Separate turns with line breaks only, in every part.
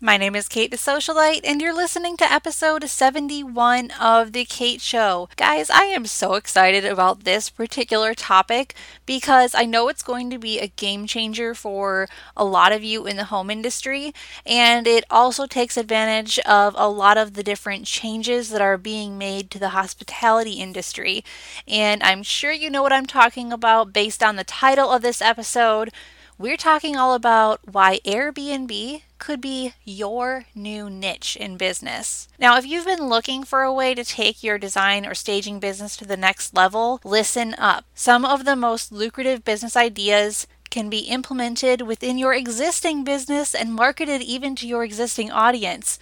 My name is Kate the Socialite, and you're listening to episode 71 of The Kate Show. Guys, I am so excited about this particular topic because I know it's going to be a game changer for a lot of you in the home industry, and it also takes advantage of a lot of the different changes that are being made to the hospitality industry. And I'm sure you know what I'm talking about based on the title of this episode. We're talking all about why Airbnb could be your new niche in business. Now, if you've been looking for a way to take your design or staging business to the next level, listen up. Some of the most lucrative business ideas can be implemented within your existing business and marketed even to your existing audience.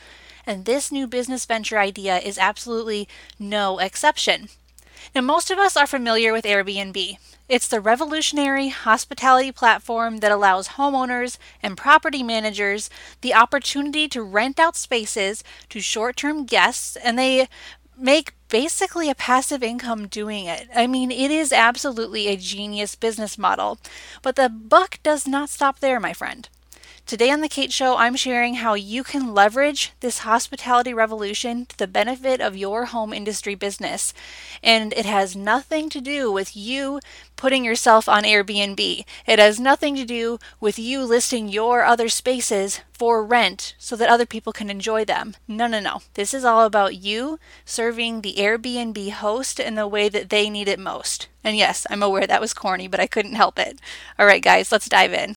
And this new business venture idea is absolutely no exception. Now, most of us are familiar with Airbnb. It's the revolutionary hospitality platform that allows homeowners and property managers the opportunity to rent out spaces to short term guests, and they make basically a passive income doing it. I mean, it is absolutely a genius business model. But the buck does not stop there, my friend. Today on The Kate Show, I'm sharing how you can leverage this hospitality revolution to the benefit of your home industry business. And it has nothing to do with you putting yourself on Airbnb. It has nothing to do with you listing your other spaces for rent so that other people can enjoy them. No, no, no. This is all about you serving the Airbnb host in the way that they need it most. And yes, I'm aware that was corny, but I couldn't help it. All right, guys, let's dive in.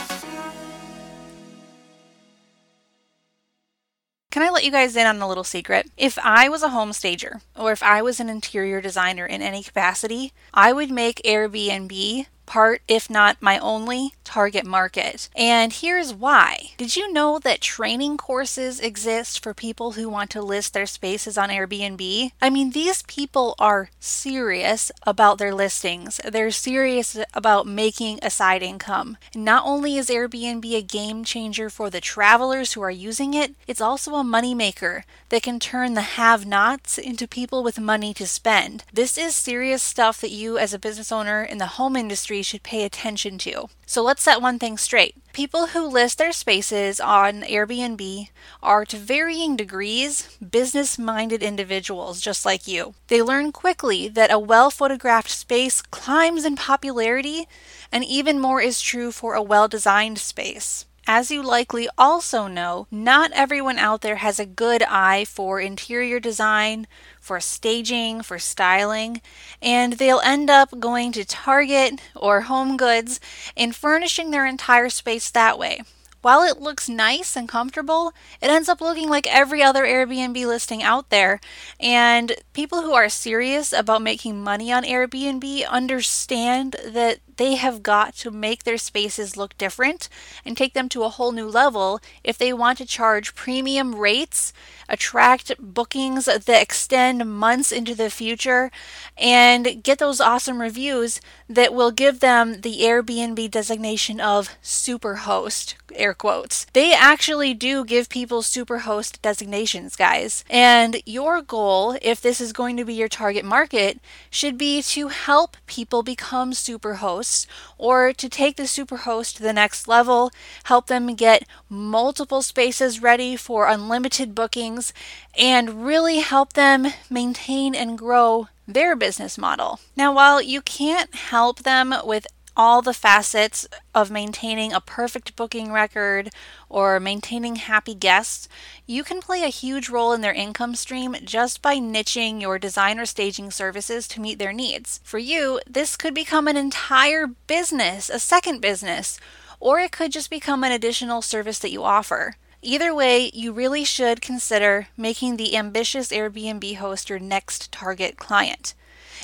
Can I let you guys in on a little secret? If I was a home stager, or if I was an interior designer in any capacity, I would make Airbnb part, if not my only, target market. And here's why. Did you know that training courses exist for people who want to list their spaces on Airbnb? I mean, these people are serious about their listings, they're serious about making a side income. Not only is Airbnb a game changer for the travelers who are using it, it's also a moneymaker that can turn the have nots into people with money to spend. This is serious stuff that you, as a business owner in the home industry, should pay attention to. So let's set one thing straight. People who list their spaces on Airbnb are to varying degrees business minded individuals just like you. They learn quickly that a well photographed space climbs in popularity, and even more is true for a well designed space. As you likely also know, not everyone out there has a good eye for interior design, for staging, for styling, and they'll end up going to Target or Home Goods and furnishing their entire space that way. While it looks nice and comfortable, it ends up looking like every other Airbnb listing out there. And people who are serious about making money on Airbnb understand that they have got to make their spaces look different and take them to a whole new level if they want to charge premium rates, attract bookings that extend months into the future, and get those awesome reviews that will give them the Airbnb designation of superhost, air quotes. They actually do give people superhost designations, guys. And your goal, if this is going to be your target market, should be to help people become superhosts or to take the superhost to the next level, help them get multiple spaces ready for unlimited bookings, and really help them maintain and grow their business model. Now, while you can't help them with all the facets of maintaining a perfect booking record or maintaining happy guests, you can play a huge role in their income stream just by niching your design or staging services to meet their needs. For you, this could become an entire business, a second business, or it could just become an additional service that you offer. Either way, you really should consider making the ambitious Airbnb host your next target client.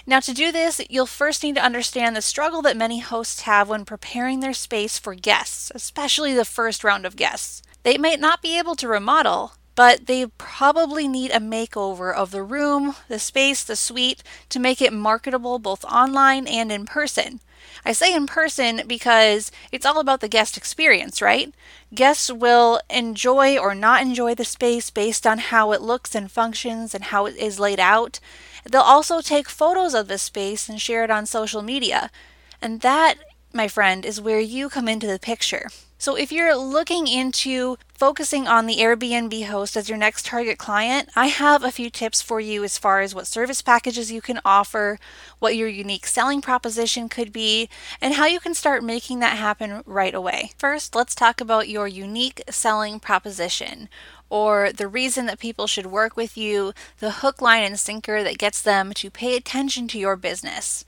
Now, to do this, you'll first need to understand the struggle that many hosts have when preparing their space for guests, especially the first round of guests. They might not be able to remodel, but they probably need a makeover of the room, the space, the suite to make it marketable both online and in person. I say in person because it's all about the guest experience, right? Guests will enjoy or not enjoy the space based on how it looks and functions and how it is laid out. They'll also take photos of the space and share it on social media. And that, my friend, is where you come into the picture. So, if you're looking into focusing on the Airbnb host as your next target client, I have a few tips for you as far as what service packages you can offer, what your unique selling proposition could be, and how you can start making that happen right away. First, let's talk about your unique selling proposition or the reason that people should work with you, the hook, line, and sinker that gets them to pay attention to your business.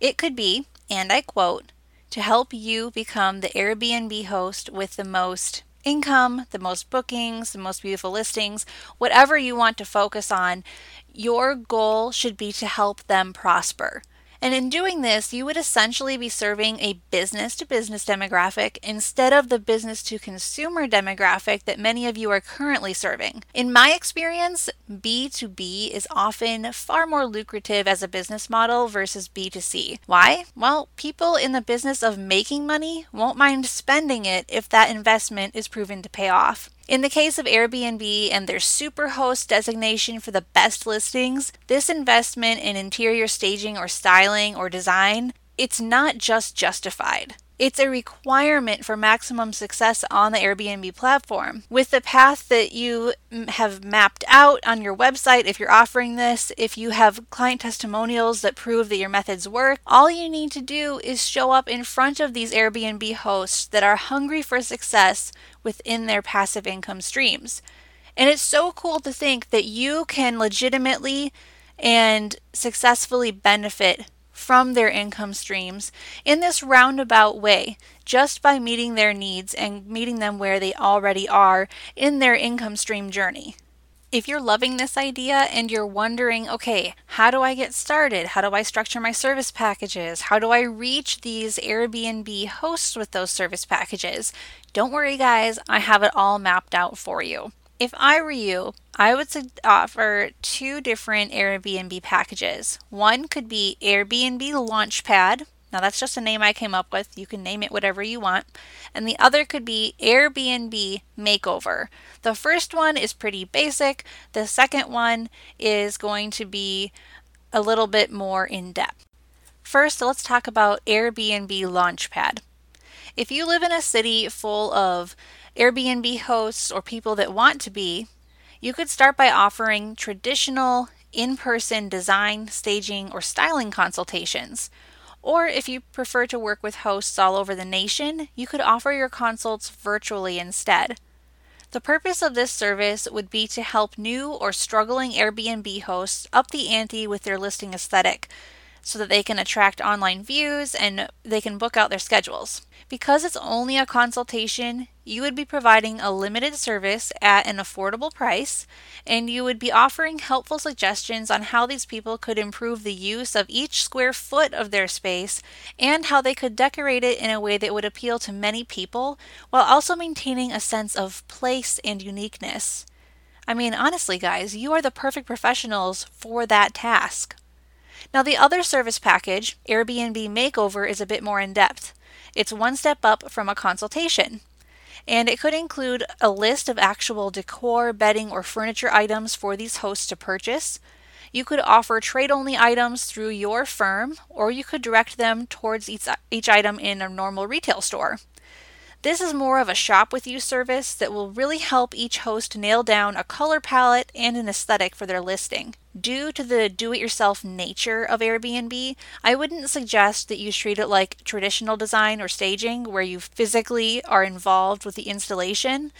It could be, and I quote, to help you become the Airbnb host with the most income, the most bookings, the most beautiful listings, whatever you want to focus on, your goal should be to help them prosper. And in doing this, you would essentially be serving a business to business demographic instead of the business to consumer demographic that many of you are currently serving. In my experience, B2B is often far more lucrative as a business model versus B2C. Why? Well, people in the business of making money won't mind spending it if that investment is proven to pay off. In the case of Airbnb and their superhost designation for the best listings, this investment in interior staging or styling or design, it's not just justified. It's a requirement for maximum success on the Airbnb platform. With the path that you mm, have mapped out on your website, if you're offering this, if you have client testimonials that prove that your methods work, all you need to do is show up in front of these Airbnb hosts that are hungry for success within their passive income streams. And it's so cool to think that you can legitimately and successfully benefit from their income streams in this roundabout way, just by meeting their needs and meeting them where they already are in their income stream journey. If you're loving this idea and you're wondering, okay, how do I get started? How do I structure my service packages? How do I reach these Airbnb hosts with those service packages? Don't worry, guys, I have it all mapped out for you. If I were you, I would offer two different Airbnb packages. One could be Airbnb Launchpad. Now, that's just a name I came up with. You can name it whatever you want. And the other could be Airbnb Makeover. The first one is pretty basic, the second one is going to be a little bit more in depth. First, let's talk about Airbnb Launchpad. If you live in a city full of Airbnb hosts or people that want to be, you could start by offering traditional in person design, staging, or styling consultations. Or if you prefer to work with hosts all over the nation, you could offer your consults virtually instead. The purpose of this service would be to help new or struggling Airbnb hosts up the ante with their listing aesthetic so that they can attract online views and they can book out their schedules. Because it's only a consultation, you would be providing a limited service at an affordable price, and you would be offering helpful suggestions on how these people could improve the use of each square foot of their space and how they could decorate it in a way that would appeal to many people while also maintaining a sense of place and uniqueness. I mean, honestly, guys, you are the perfect professionals for that task. Now, the other service package, Airbnb Makeover, is a bit more in depth. It's one step up from a consultation. And it could include a list of actual decor, bedding, or furniture items for these hosts to purchase. You could offer trade only items through your firm, or you could direct them towards each, each item in a normal retail store. This is more of a shop with you service that will really help each host nail down a color palette and an aesthetic for their listing. Due to the do it yourself nature of Airbnb, I wouldn't suggest that you treat it like traditional design or staging where you physically are involved with the installation.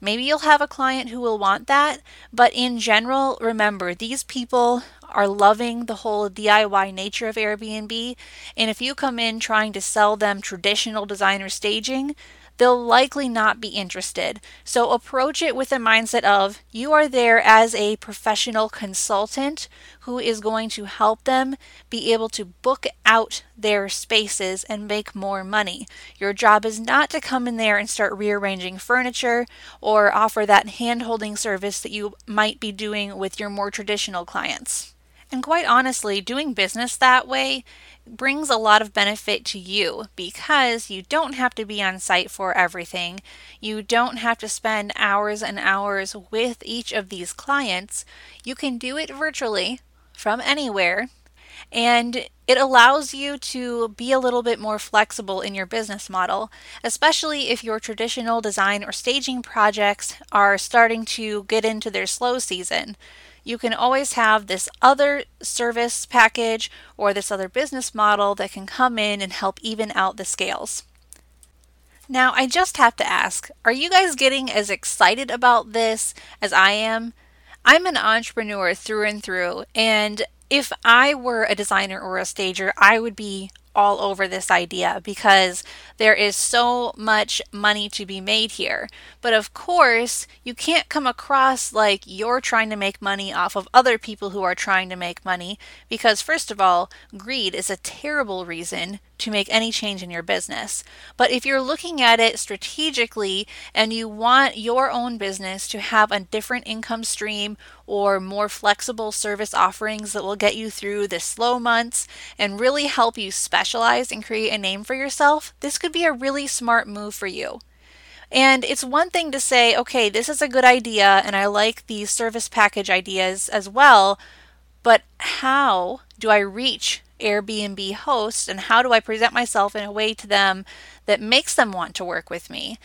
Maybe you'll have a client who will want that, but in general, remember these people are loving the whole DIY nature of Airbnb, and if you come in trying to sell them traditional designer staging, they'll likely not be interested. So approach it with a mindset of you are there as a professional consultant who is going to help them be able to book out their spaces and make more money. Your job is not to come in there and start rearranging furniture or offer that hand holding service that you might be doing with your more traditional clients. And quite honestly, doing business that way brings a lot of benefit to you because you don't have to be on site for everything. You don't have to spend hours and hours with each of these clients. You can do it virtually from anywhere. And it allows you to be a little bit more flexible in your business model, especially if your traditional design or staging projects are starting to get into their slow season you can always have this other service package or this other business model that can come in and help even out the scales. Now, I just have to ask are you guys getting as excited about this as I am? I'm an entrepreneur through and through, and if I were a designer or a stager, I would be all over this idea because there is so much money to be made here. But of course, you can't come across like you're trying to make money off of other people who are trying to make money because, first of all, greed is a terrible reason to make any change in your business. But if you're looking at it strategically and you want your own business to have a different income stream or more flexible service offerings that will get you through the slow months and really help you specialize and create a name for yourself, this could be a really smart move for you. And it's one thing to say, okay, this is a good idea and I like these service package ideas as well, but how do I reach Airbnb hosts and how do I present myself in a way to them that makes them want to work with me?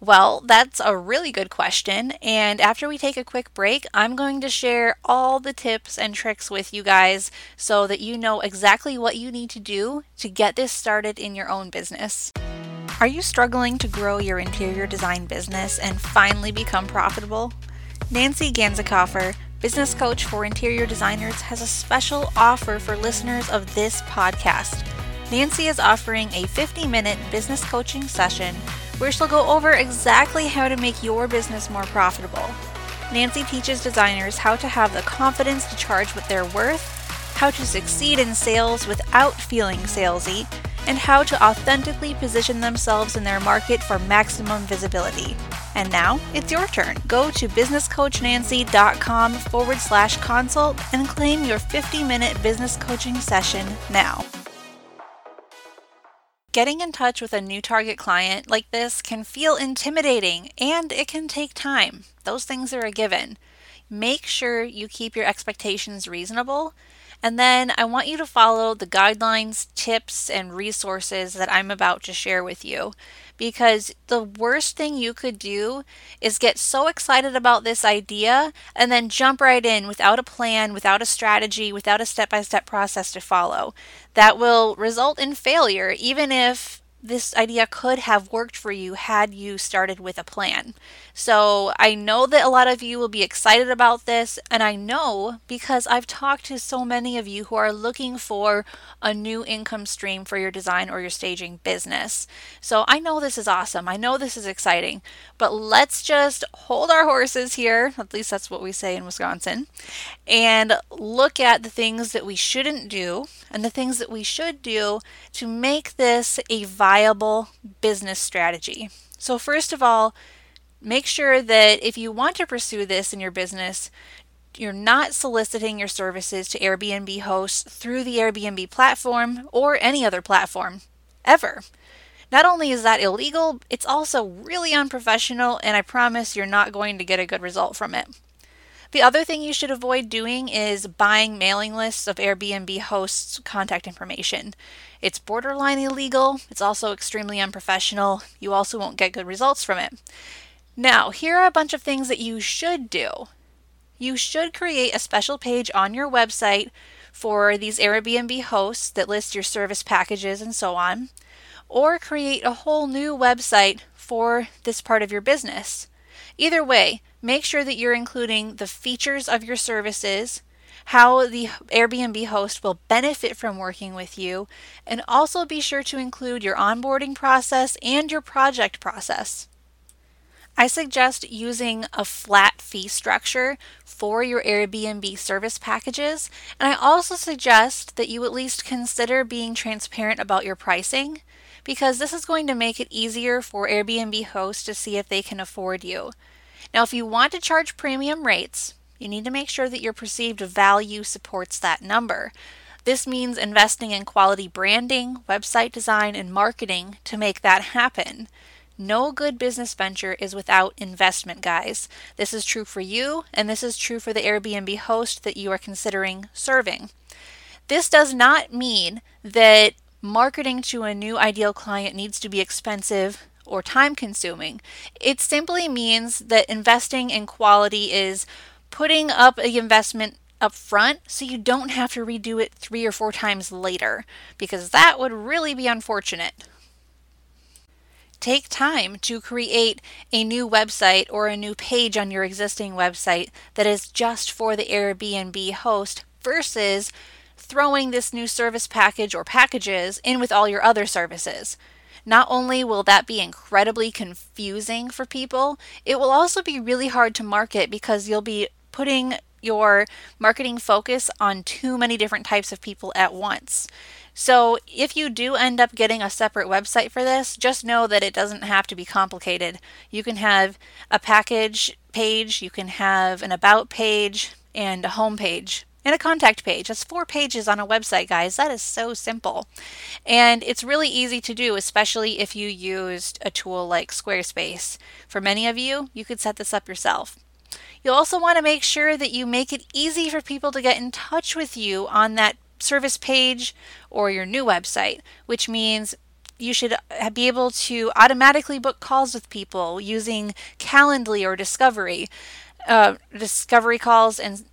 Well, that's a really good question. And after we take a quick break, I'm going to share all the tips and tricks with you guys so that you know exactly what you need to do to get this started in your own business. Are you struggling to grow your interior design business and finally become profitable? Nancy Ganzekaufer business coach for interior designers, has a special offer for listeners of this podcast. Nancy is offering a 50 minute business coaching session where she'll go over exactly how to make your business more profitable. Nancy teaches designers how to have the confidence to charge what they're worth, how to succeed in sales without feeling salesy, and how to authentically position themselves in their market for maximum visibility. And now it's your turn. Go to businesscoachnancy.com forward slash consult and claim your 50 minute business coaching session now. Getting in touch with a new target client like this can feel intimidating and it can take time. Those things are a given. Make sure you keep your expectations reasonable and then I want you to follow the guidelines, tips, and resources that I'm about to share with you. Because the worst thing you could do is get so excited about this idea and then jump right in without a plan, without a strategy, without a step by step process to follow. That will result in failure, even if this idea could have worked for you had you started with a plan. So I know that a lot of you will be excited about this, and I know because I've talked to so many of you who are looking for a new income stream for your design or your staging business. So I know this is awesome. I know this is exciting, but let's just hold our horses here. At least that's what we say in Wisconsin. And look at the things that we shouldn't do and the things that we should do to make this a viable business strategy. So, first of all, make sure that if you want to pursue this in your business, you're not soliciting your services to Airbnb hosts through the Airbnb platform or any other platform, ever. Not only is that illegal, it's also really unprofessional, and I promise you're not going to get a good result from it. The other thing you should avoid doing is buying mailing lists of Airbnb hosts' contact information. It's borderline illegal, it's also extremely unprofessional, you also won't get good results from it. Now, here are a bunch of things that you should do. You should create a special page on your website for these Airbnb hosts that list your service packages and so on, or create a whole new website for this part of your business. Either way, make sure that you're including the features of your services, how the Airbnb host will benefit from working with you, and also be sure to include your onboarding process and your project process. I suggest using a flat fee structure for your Airbnb service packages, and I also suggest that you at least consider being transparent about your pricing because this is going to make it easier for Airbnb hosts to see if they can afford you. Now, if you want to charge premium rates, you need to make sure that your perceived value supports that number. This means investing in quality branding, website design, and marketing to make that happen. No good business venture is without investment, guys. This is true for you, and this is true for the Airbnb host that you are considering serving. This does not mean that marketing to a new ideal client needs to be expensive or time consuming. It simply means that investing in quality is putting up the investment up front so you don't have to redo it three or four times later, because that would really be unfortunate. Take time to create a new website or a new page on your existing website that is just for the Airbnb host versus throwing this new service package or packages in with all your other services. Not only will that be incredibly confusing for people, it will also be really hard to market because you'll be putting your marketing focus on too many different types of people at once. So, if you do end up getting a separate website for this, just know that it doesn't have to be complicated. You can have a package page, you can have an about page, and a home page and a contact page. That's four pages on a website, guys. That is so simple. And it's really easy to do, especially if you used a tool like Squarespace. For many of you, you could set this up yourself. You'll also want to make sure that you make it easy for people to get in touch with you on that service page or your new website, which means you should be able to automatically book calls with people using Calendly or Discovery. Uh, discovery calls and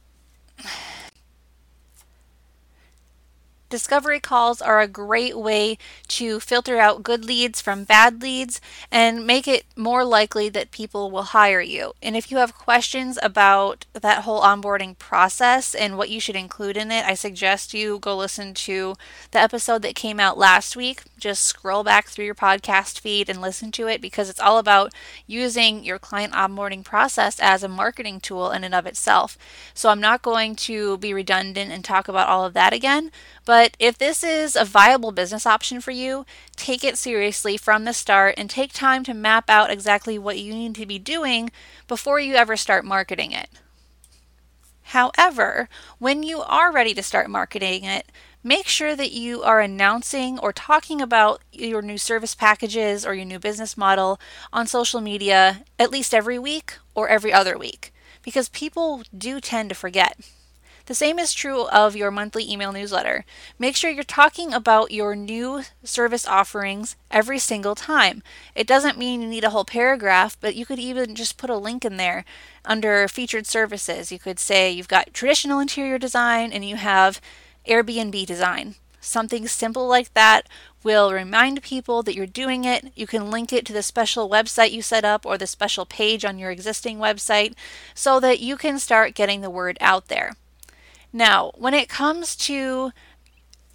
Discovery calls are a great way to filter out good leads from bad leads and make it more likely that people will hire you. And if you have questions about that whole onboarding process and what you should include in it, I suggest you go listen to the episode that came out last week. Just scroll back through your podcast feed and listen to it because it's all about using your client onboarding process as a marketing tool in and of itself. So I'm not going to be redundant and talk about all of that again. But if this is a viable business option for you, take it seriously from the start and take time to map out exactly what you need to be doing before you ever start marketing it. However, when you are ready to start marketing it, make sure that you are announcing or talking about your new service packages or your new business model on social media at least every week or every other week because people do tend to forget. The same is true of your monthly email newsletter. Make sure you're talking about your new service offerings every single time. It doesn't mean you need a whole paragraph, but you could even just put a link in there under featured services. You could say you've got traditional interior design and you have Airbnb design. Something simple like that will remind people that you're doing it. You can link it to the special website you set up or the special page on your existing website so that you can start getting the word out there. Now, when it comes to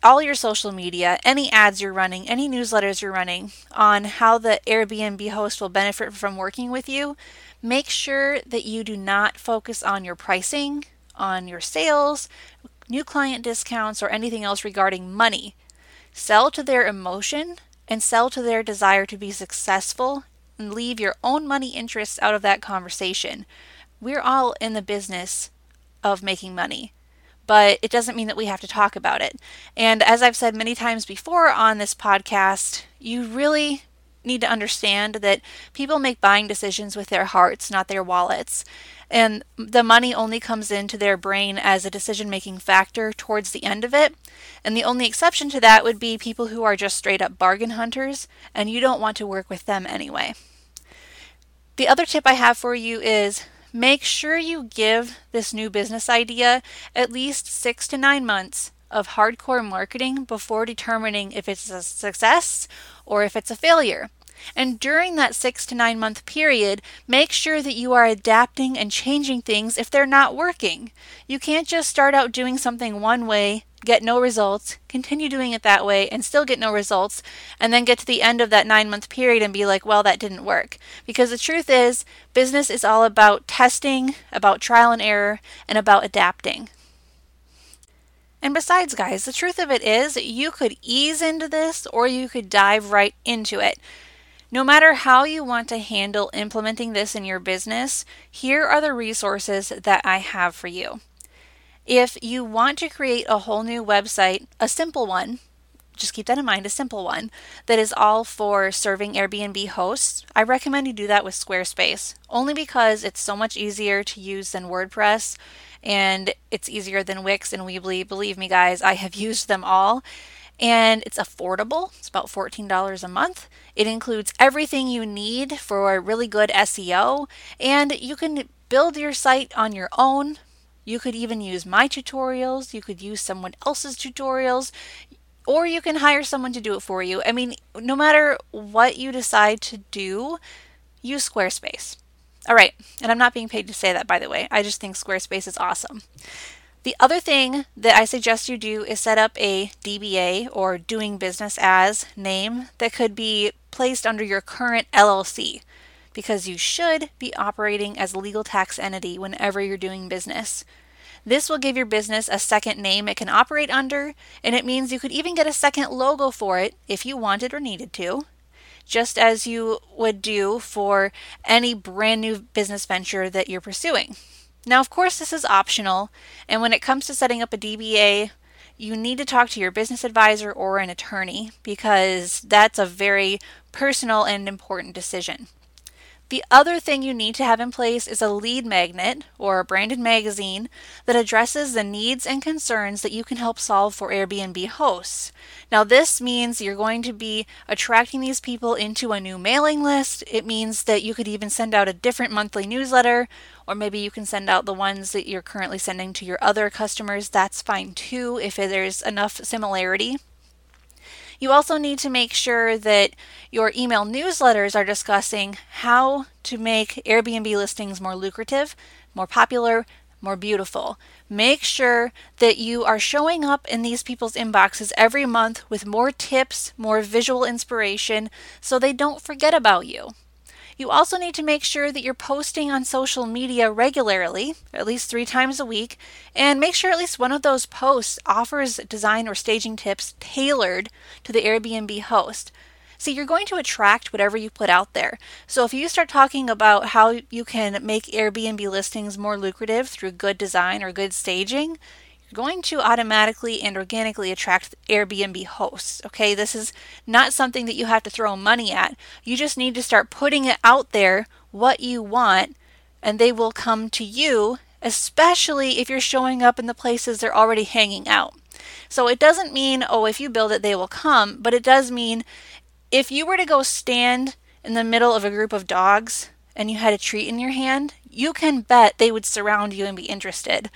all your social media, any ads you're running, any newsletters you're running on how the Airbnb host will benefit from working with you, make sure that you do not focus on your pricing, on your sales, new client discounts, or anything else regarding money. Sell to their emotion and sell to their desire to be successful and leave your own money interests out of that conversation. We're all in the business of making money but it doesn't mean that we have to talk about it. And as I've said many times before on this podcast, you really need to understand that people make buying decisions with their hearts, not their wallets. And the money only comes into their brain as a decision making factor towards the end of it. And the only exception to that would be people who are just straight up bargain hunters, and you don't want to work with them anyway. The other tip I have for you is make sure you give this new business idea at least six to nine months of hardcore marketing before determining if it's a success or if it's a failure. And during that six to nine month period, make sure that you are adapting and changing things if they're not working. You can't just start out doing something one way, get no results, continue doing it that way, and still get no results, and then get to the end of that nine month period and be like, well, that didn't work. Because the truth is, business is all about testing, about trial and error, and about adapting. And besides, guys, the truth of it is you could ease into this or you could dive right into it. No matter how you want to handle implementing this in your business, here are the resources that I have for you. If you want to create a whole new website, a simple one, just keep that in mind, a simple one that is all for serving Airbnb hosts, I recommend you do that with Squarespace, only because it's so much easier to use than WordPress and it's easier than Wix and Weebly. Believe me, guys, I have used them all. And it's affordable. It's about $14 a month. It includes everything you need for really good SEO, and you can build your site on your own. You could even use my tutorials, you could use someone else's tutorials, or you can hire someone to do it for you. I mean, no matter what you decide to do, use Squarespace. All right, and I'm not being paid to say that, by the way. I just think Squarespace is awesome. The other thing that I suggest you do is set up a DBA or doing business as name that could be placed under your current LLC because you should be operating as a legal tax entity whenever you're doing business. This will give your business a second name it can operate under, and it means you could even get a second logo for it if you wanted or needed to just as you would do for any brand new business venture that you're pursuing. Now, of course, this is optional, and when it comes to setting up a DBA, you need to talk to your business advisor or an attorney because that's a very personal and important decision. The other thing you need to have in place is a lead magnet or a branded magazine that addresses the needs and concerns that you can help solve for Airbnb hosts. Now, this means you're going to be attracting these people into a new mailing list. It means that you could even send out a different monthly newsletter, or maybe you can send out the ones that you're currently sending to your other customers. That's fine too if there's enough similarity. You also need to make sure that your email newsletters are discussing how to make Airbnb listings more lucrative, more popular, more beautiful. Make sure that you are showing up in these people's inboxes every month with more tips, more visual inspiration, so they don't forget about you. You also need to make sure that you're posting on social media regularly, at least three times a week, and make sure at least one of those posts offers design or staging tips tailored to the Airbnb host. See, you're going to attract whatever you put out there. So if you start talking about how you can make Airbnb listings more lucrative through good design or good staging, going to automatically and organically attract Airbnb hosts. Okay, this is not something that you have to throw money at. You just need to start putting it out there what you want, and they will come to you, especially if you're showing up in the places they're already hanging out. So it doesn't mean, oh, if you build it, they will come, but it does mean if you were to go stand in the middle of a group of dogs and you had a treat in your hand, you can bet they would surround you and be interested.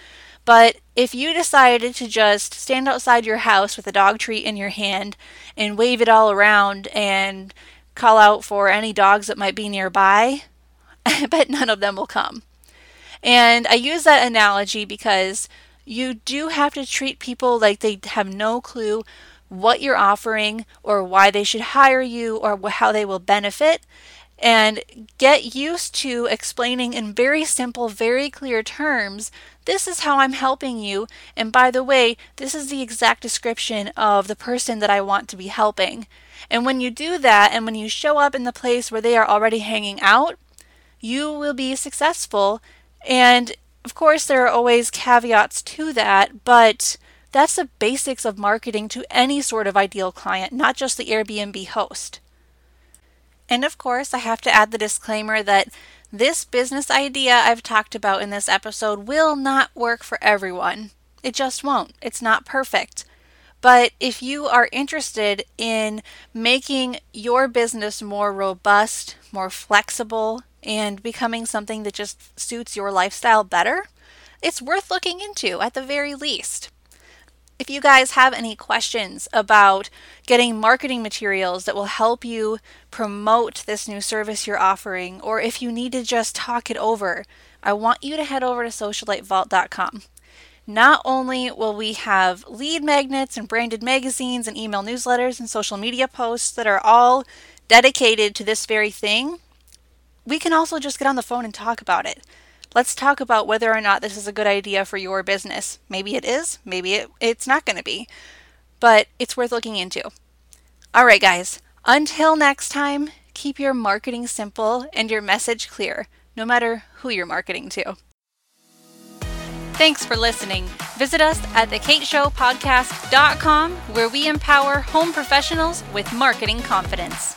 But if you decided to just stand outside your house with a dog treat in your hand and wave it all around and call out for any dogs that might be nearby, I bet none of them will come. And I use that analogy because you do have to treat people like they have no clue what you're offering or why they should hire you or how they will benefit and get used to explaining in very simple, very clear terms this is how I'm helping you. And by the way, this is the exact description of the person that I want to be helping. And when you do that, and when you show up in the place where they are already hanging out, you will be successful. And of course, there are always caveats to that, but that's the basics of marketing to any sort of ideal client, not just the Airbnb host. And of course, I have to add the disclaimer that this business idea I've talked about in this episode will not work for everyone. It just won't. It's not perfect. But if you are interested in making your business more robust, more flexible, and becoming something that just suits your lifestyle better, it's worth looking into at the very least. If you guys have any questions about getting marketing materials that will help you promote this new service you're offering, or if you need to just talk it over, I want you to head over to socialitevault.com. Not only will we have lead magnets and branded magazines and email newsletters and social media posts that are all dedicated to this very thing, we can also just get on the phone and talk about it. Let's talk about whether or not this is a good idea for your business. Maybe it is, maybe it, it's not going to be, but it's worth looking into. All right, guys, until next time, keep your marketing simple and your message clear, no matter who you're marketing to. Thanks for listening. Visit us at thekateshowpodcast.com where we empower home professionals with marketing confidence.